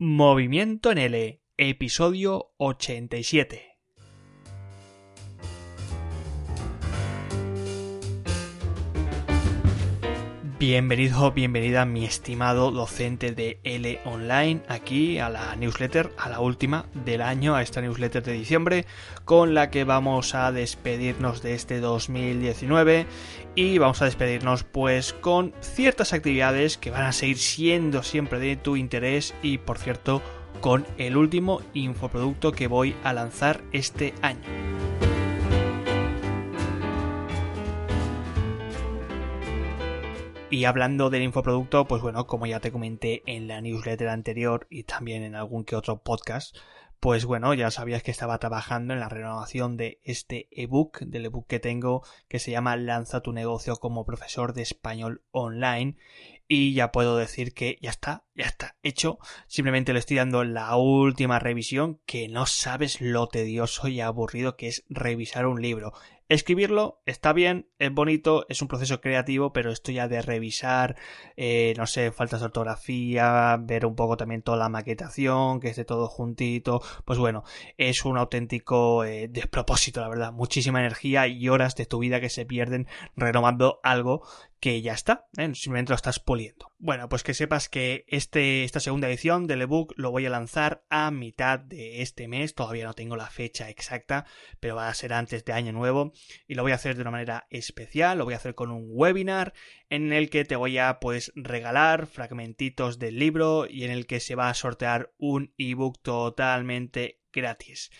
Movimiento en L, episodio 87. Bienvenido, bienvenida mi estimado docente de L Online aquí a la newsletter, a la última del año, a esta newsletter de diciembre con la que vamos a despedirnos de este 2019 y vamos a despedirnos pues con ciertas actividades que van a seguir siendo siempre de tu interés y por cierto con el último infoproducto que voy a lanzar este año. Y hablando del infoproducto, pues bueno, como ya te comenté en la newsletter anterior y también en algún que otro podcast, pues bueno, ya sabías que estaba trabajando en la renovación de este ebook, del ebook que tengo que se llama Lanza tu negocio como profesor de español online. Y ya puedo decir que ya está, ya está hecho. Simplemente le estoy dando la última revisión, que no sabes lo tedioso y aburrido que es revisar un libro. Escribirlo está bien, es bonito, es un proceso creativo, pero esto ya de revisar, eh, no sé, faltas de ortografía, ver un poco también toda la maquetación, que esté todo juntito, pues bueno, es un auténtico eh, despropósito, la verdad, muchísima energía y horas de tu vida que se pierden renovando algo que ya está, ¿eh? simplemente lo estás poliendo. Bueno, pues que sepas que este, esta segunda edición del ebook lo voy a lanzar a mitad de este mes, todavía no tengo la fecha exacta, pero va a ser antes de año nuevo y lo voy a hacer de una manera especial, lo voy a hacer con un webinar en el que te voy a pues regalar fragmentitos del libro y en el que se va a sortear un ebook totalmente gratis.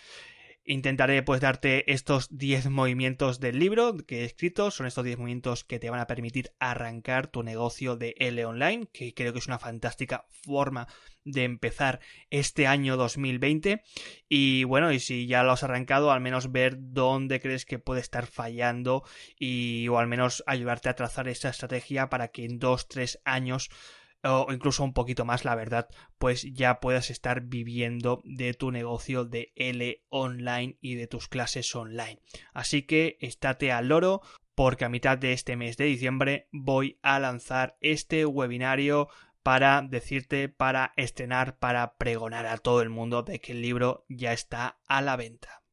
Intentaré pues darte estos 10 movimientos del libro que he escrito, son estos 10 movimientos que te van a permitir arrancar tu negocio de L online, que creo que es una fantástica forma de empezar este año 2020 y bueno, y si ya lo has arrancado, al menos ver dónde crees que puede estar fallando y o al menos ayudarte a trazar esa estrategia para que en 2-3 años o incluso un poquito más, la verdad, pues ya puedas estar viviendo de tu negocio de L online y de tus clases online. Así que estate al loro porque a mitad de este mes de diciembre voy a lanzar este webinario para decirte, para estrenar, para pregonar a todo el mundo de que el libro ya está a la venta.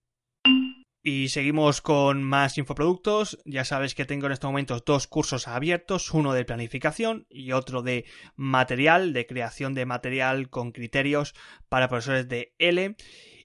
Y seguimos con más infoproductos. Ya sabes que tengo en estos momentos dos cursos abiertos, uno de planificación y otro de material, de creación de material con criterios para profesores de L.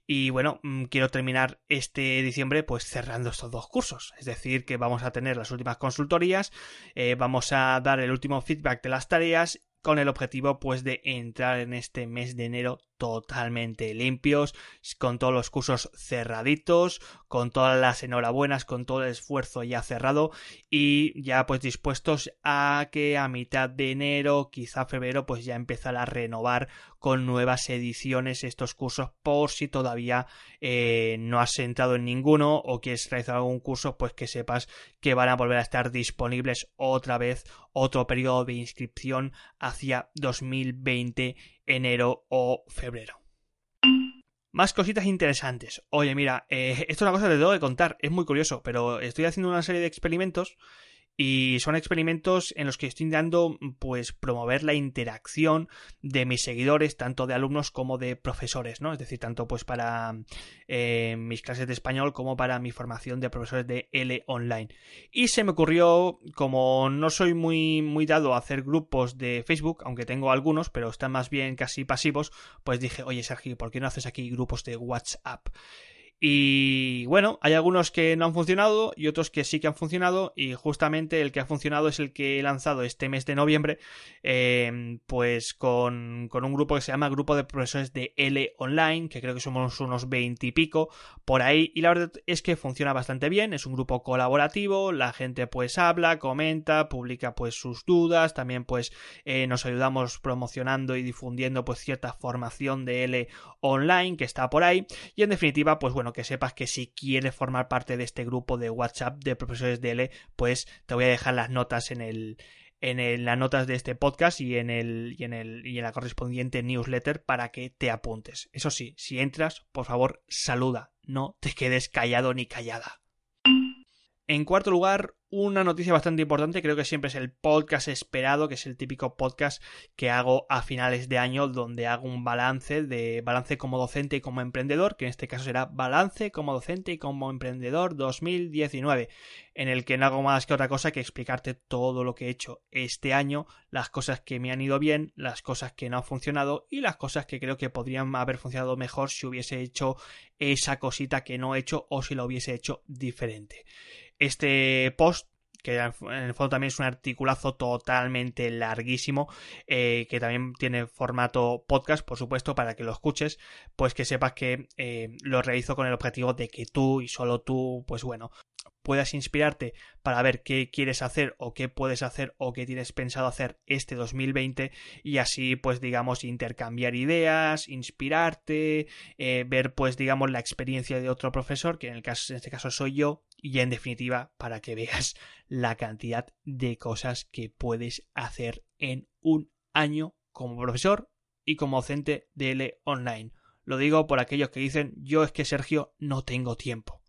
Y bueno, mm, quiero terminar este diciembre pues cerrando estos dos cursos. Es decir, que vamos a tener las últimas consultorías, eh, vamos a dar el último feedback de las tareas con el objetivo pues de entrar en este mes de enero totalmente limpios, con todos los cursos cerraditos, con todas las enhorabuenas, con todo el esfuerzo ya cerrado y ya pues dispuestos a que a mitad de enero, quizá febrero, pues ya empezar a renovar con nuevas ediciones estos cursos por si todavía eh, no has entrado en ninguno o quieres realizar algún curso, pues que sepas que van a volver a estar disponibles otra vez otro periodo de inscripción hacia 2020 enero o febrero. Más cositas interesantes. Oye, mira, eh, esto es una cosa que te tengo que contar, es muy curioso, pero estoy haciendo una serie de experimentos y son experimentos en los que estoy intentando pues promover la interacción de mis seguidores tanto de alumnos como de profesores no es decir tanto pues para eh, mis clases de español como para mi formación de profesores de L online. Y se me ocurrió como no soy muy muy dado a hacer grupos de Facebook aunque tengo algunos pero están más bien casi pasivos pues dije oye Sergio ¿por qué no haces aquí grupos de WhatsApp y bueno, hay algunos que no han funcionado y otros que sí que han funcionado. Y justamente el que ha funcionado es el que he lanzado este mes de noviembre eh, pues con, con, un grupo que se llama Grupo de Profesores de L Online que creo que somos unos 20 y pico por ahí. Y la verdad es que funciona bastante bien, es un grupo colaborativo, la gente pues habla, comenta, publica pues sus dudas, también pues eh, nos ayudamos promocionando y difundiendo pues cierta formación de L Online que está por ahí. Y en definitiva pues bueno que sepas que si quieres formar parte de este grupo de WhatsApp de profesores de pues te voy a dejar las notas en el en las notas de este podcast y en el y en el y en la correspondiente newsletter para que te apuntes. Eso sí, si entras, por favor, saluda, no te quedes callado ni callada. En cuarto lugar, una noticia bastante importante, creo que siempre es el podcast esperado, que es el típico podcast que hago a finales de año donde hago un balance de balance como docente y como emprendedor, que en este caso será balance como docente y como emprendedor 2019, en el que no hago más que otra cosa que explicarte todo lo que he hecho este año, las cosas que me han ido bien, las cosas que no han funcionado y las cosas que creo que podrían haber funcionado mejor si hubiese hecho esa cosita que no he hecho o si lo hubiese hecho diferente. Este post que en el fondo también es un articulazo totalmente larguísimo, eh, que también tiene formato podcast, por supuesto, para que lo escuches, pues que sepas que eh, lo realizo con el objetivo de que tú y solo tú, pues bueno, puedas inspirarte para ver qué quieres hacer o qué puedes hacer o qué tienes pensado hacer este 2020 y así pues digamos intercambiar ideas, inspirarte, eh, ver pues digamos la experiencia de otro profesor que en, el caso, en este caso soy yo y en definitiva para que veas la cantidad de cosas que puedes hacer en un año como profesor y como docente de L online. Lo digo por aquellos que dicen yo es que Sergio no tengo tiempo.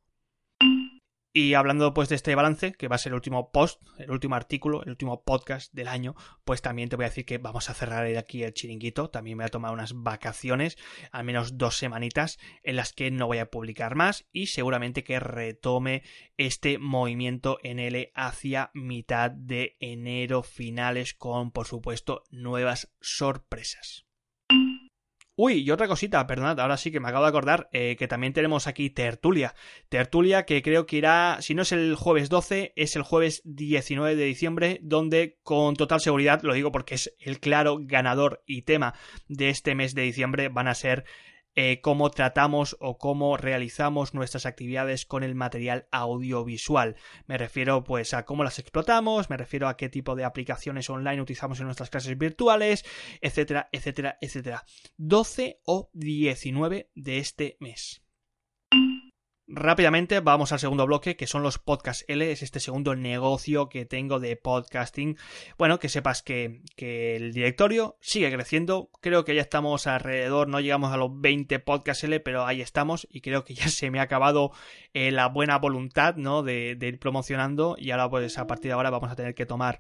Y hablando pues de este balance, que va a ser el último post, el último artículo, el último podcast del año, pues también te voy a decir que vamos a cerrar aquí el chiringuito, también me voy a tomar unas vacaciones, al menos dos semanitas, en las que no voy a publicar más y seguramente que retome este movimiento en L hacia mitad de enero finales con por supuesto nuevas sorpresas. Uy, y otra cosita, perdonad, ahora sí que me acabo de acordar eh, que también tenemos aquí Tertulia. Tertulia que creo que irá, si no es el jueves 12, es el jueves 19 de diciembre, donde con total seguridad, lo digo porque es el claro ganador y tema de este mes de diciembre, van a ser eh, cómo tratamos o cómo realizamos nuestras actividades con el material audiovisual. Me refiero pues a cómo las explotamos, me refiero a qué tipo de aplicaciones online utilizamos en nuestras clases virtuales, etcétera, etcétera, etcétera. 12 o 19 de este mes. Rápidamente vamos al segundo bloque, que son los Podcast L, es este segundo negocio que tengo de podcasting. Bueno, que sepas que, el directorio sigue creciendo, creo que ya estamos alrededor, no llegamos a los 20 Podcast L, pero ahí estamos y creo que ya se me ha acabado eh, la buena voluntad, ¿no? De, de ir promocionando y ahora pues a partir de ahora vamos a tener que tomar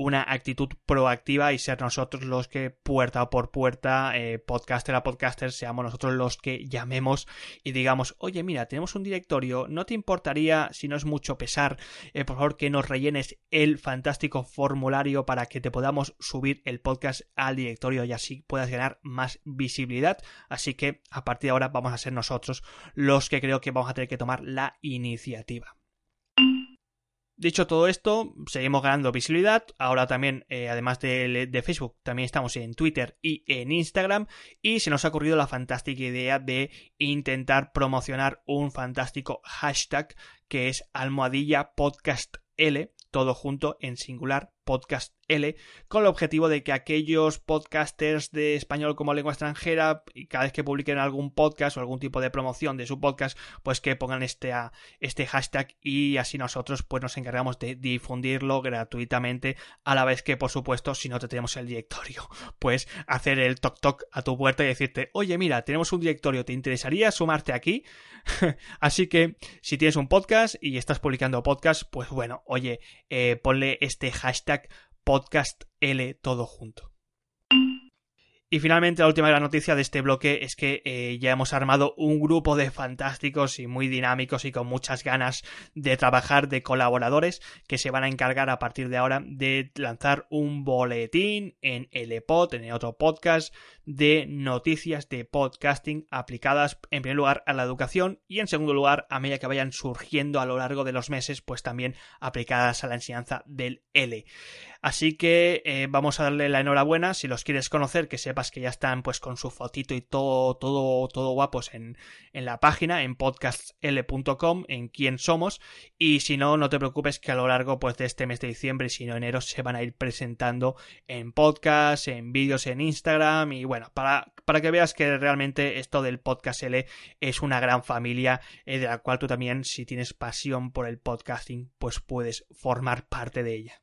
una actitud proactiva y ser nosotros los que puerta por puerta, eh, podcaster a podcaster, seamos nosotros los que llamemos y digamos, oye, mira, tenemos un directorio, ¿no te importaría, si no es mucho pesar, eh, por favor que nos rellenes el fantástico formulario para que te podamos subir el podcast al directorio y así puedas ganar más visibilidad? Así que a partir de ahora vamos a ser nosotros los que creo que vamos a tener que tomar la iniciativa. Dicho todo esto, seguimos ganando visibilidad. Ahora también, eh, además de, de, Facebook, también estamos en Twitter y en Instagram. Y se nos ha ocurrido la fantástica idea de intentar promocionar un fantástico hashtag que es almohadilla podcast L, todo junto en singular podcast L, con el objetivo de que aquellos podcasters de español como lengua extranjera, y cada vez que publiquen algún podcast o algún tipo de promoción de su podcast, pues que pongan este, este hashtag y así nosotros pues nos encargamos de difundirlo gratuitamente, a la vez que por supuesto si no te tenemos el directorio, pues hacer el toc toc a tu puerta y decirte, oye mira, tenemos un directorio, ¿te interesaría sumarte aquí? así que si tienes un podcast y estás publicando podcast, pues bueno, oye, eh, ponle este hashtag podcast L todo junto. Y finalmente la última gran noticia de este bloque es que eh, ya hemos armado un grupo de fantásticos y muy dinámicos y con muchas ganas de trabajar de colaboradores que se van a encargar a partir de ahora de lanzar un boletín en LPod, en otro podcast, de noticias de podcasting aplicadas en primer lugar a la educación y en segundo lugar a medida que vayan surgiendo a lo largo de los meses pues también aplicadas a la enseñanza del L. Así que eh, vamos a darle la enhorabuena. Si los quieres conocer, que sepas que ya están pues con su fotito y todo, todo, todo guapos en, en la página, en podcastl.com, en quién somos. Y si no, no te preocupes que a lo largo pues de este mes de diciembre y si no enero se van a ir presentando en podcast, en vídeos en Instagram y bueno, para, para que veas que realmente esto del podcast L es una gran familia eh, de la cual tú también, si tienes pasión por el podcasting, pues puedes formar parte de ella.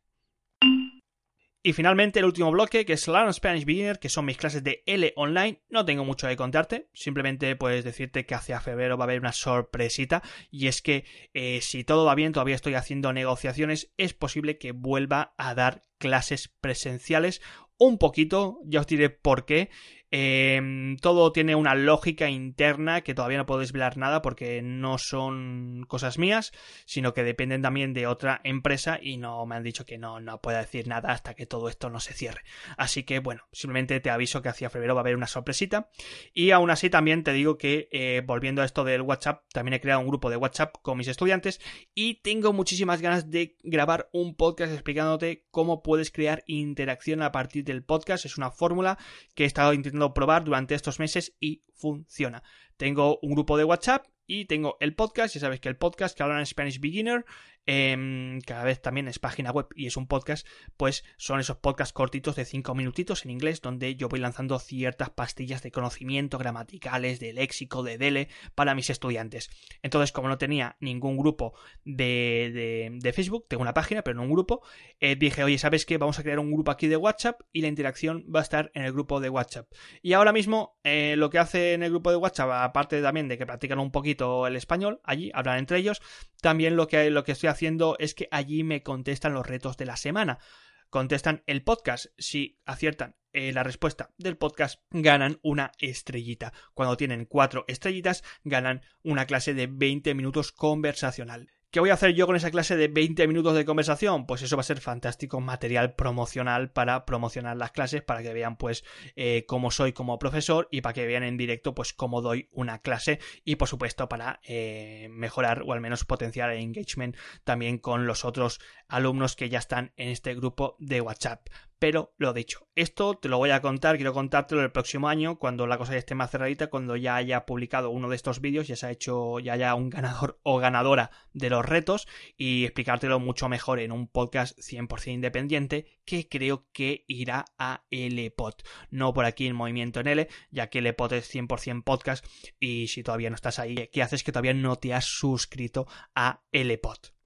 Y finalmente el último bloque, que es Learn Spanish Beginner, que son mis clases de L online. No tengo mucho que contarte, simplemente puedes decirte que hacia febrero va a haber una sorpresita. Y es que eh, si todo va bien, todavía estoy haciendo negociaciones, es posible que vuelva a dar clases presenciales un poquito, ya os diré por qué, Em, todo tiene una lógica interna que todavía no puedo desvelar nada porque no son cosas mías, sino que dependen también de otra empresa y no me han dicho que no, no pueda decir nada hasta que todo esto no se cierre. Así que bueno, simplemente te aviso que hacia febrero va a haber una sorpresita. Y aún así también te digo que eh, volviendo a esto del WhatsApp, también he creado un grupo de WhatsApp con mis estudiantes y tengo muchísimas ganas de grabar un podcast explicándote cómo puedes crear interacción a partir del podcast. Es una fórmula que he estado intentando probar durante estos meses y funciona. Tengo un grupo de WhatsApp y tengo el podcast, ya sabes que el podcast que habla en Spanish Beginner Em, cada vez también es página web y es un podcast, pues son esos podcasts cortitos de 5 minutitos en inglés donde yo voy lanzando ciertas pastillas de conocimiento gramaticales, de léxico, de dele para mis estudiantes. Entonces, como no tenía ningún grupo de, de, Facebook, tengo una página, pero no un grupo, eh, dije, oye, ¿sabes qué? Vamos a crear un grupo aquí de WhatsApp y la interacción va a estar en el grupo de WhatsApp. Y ahora mismo, eh, lo que hace en el grupo de WhatsApp, aparte también de que practican un poquito el español, allí hablan entre ellos, también lo que, lo que estoy haciendo haciendo es que allí me contestan los retos de la semana. Contestan el podcast. Si aciertan eh, la respuesta del podcast, ganan una estrellita. Cuando tienen cuatro estrellitas, ganan una clase de 20 minutos conversacional. ¿Qué voy a hacer yo con esa clase de 20 minutos de conversación? Pues eso va a ser fantástico material promocional para promocionar las clases, para que vean pues eh, cómo soy como profesor y para que vean en directo pues cómo doy una clase y por supuesto para eh, mejorar o al menos potenciar el engagement también con los otros alumnos que ya están en este grupo de WhatsApp. Pero lo dicho, esto te lo voy a contar, quiero contártelo el próximo año, cuando la cosa ya esté más cerradita, cuando ya haya publicado uno de estos vídeos, ya se ha hecho, ya haya un ganador o ganadora de los retos y explicártelo mucho mejor en un podcast 100% independiente que creo que irá a LPod. No por aquí en Movimiento en L, ya que LPod es 100% podcast y si todavía no estás ahí, ¿qué haces que todavía no te has suscrito a LPod?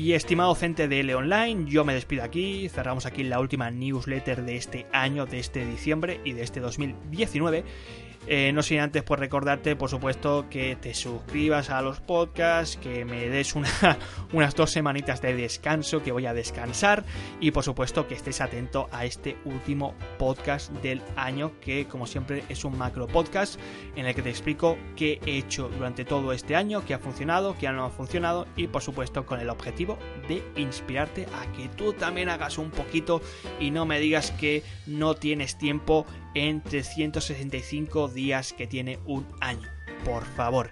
Y estimado gente de L Online, yo me despido aquí, cerramos aquí la última newsletter de este año, de este diciembre y de este 2019. Eh, no sin antes por recordarte, por supuesto, que te suscribas a los podcasts, que me des una, unas dos semanitas de descanso, que voy a descansar y por supuesto que estés atento a este último podcast del año, que como siempre es un macro podcast en el que te explico qué he hecho durante todo este año, qué ha funcionado, qué no ha funcionado y por supuesto con el objetivo de inspirarte a que tú también hagas un poquito y no me digas que no tienes tiempo en 365 días que tiene un año. Por favor.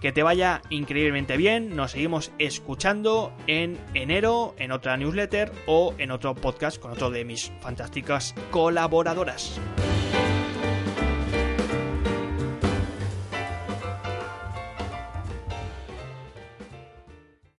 Que te vaya increíblemente bien. Nos seguimos escuchando en enero, en otra newsletter o en otro podcast con otro de mis fantásticas colaboradoras.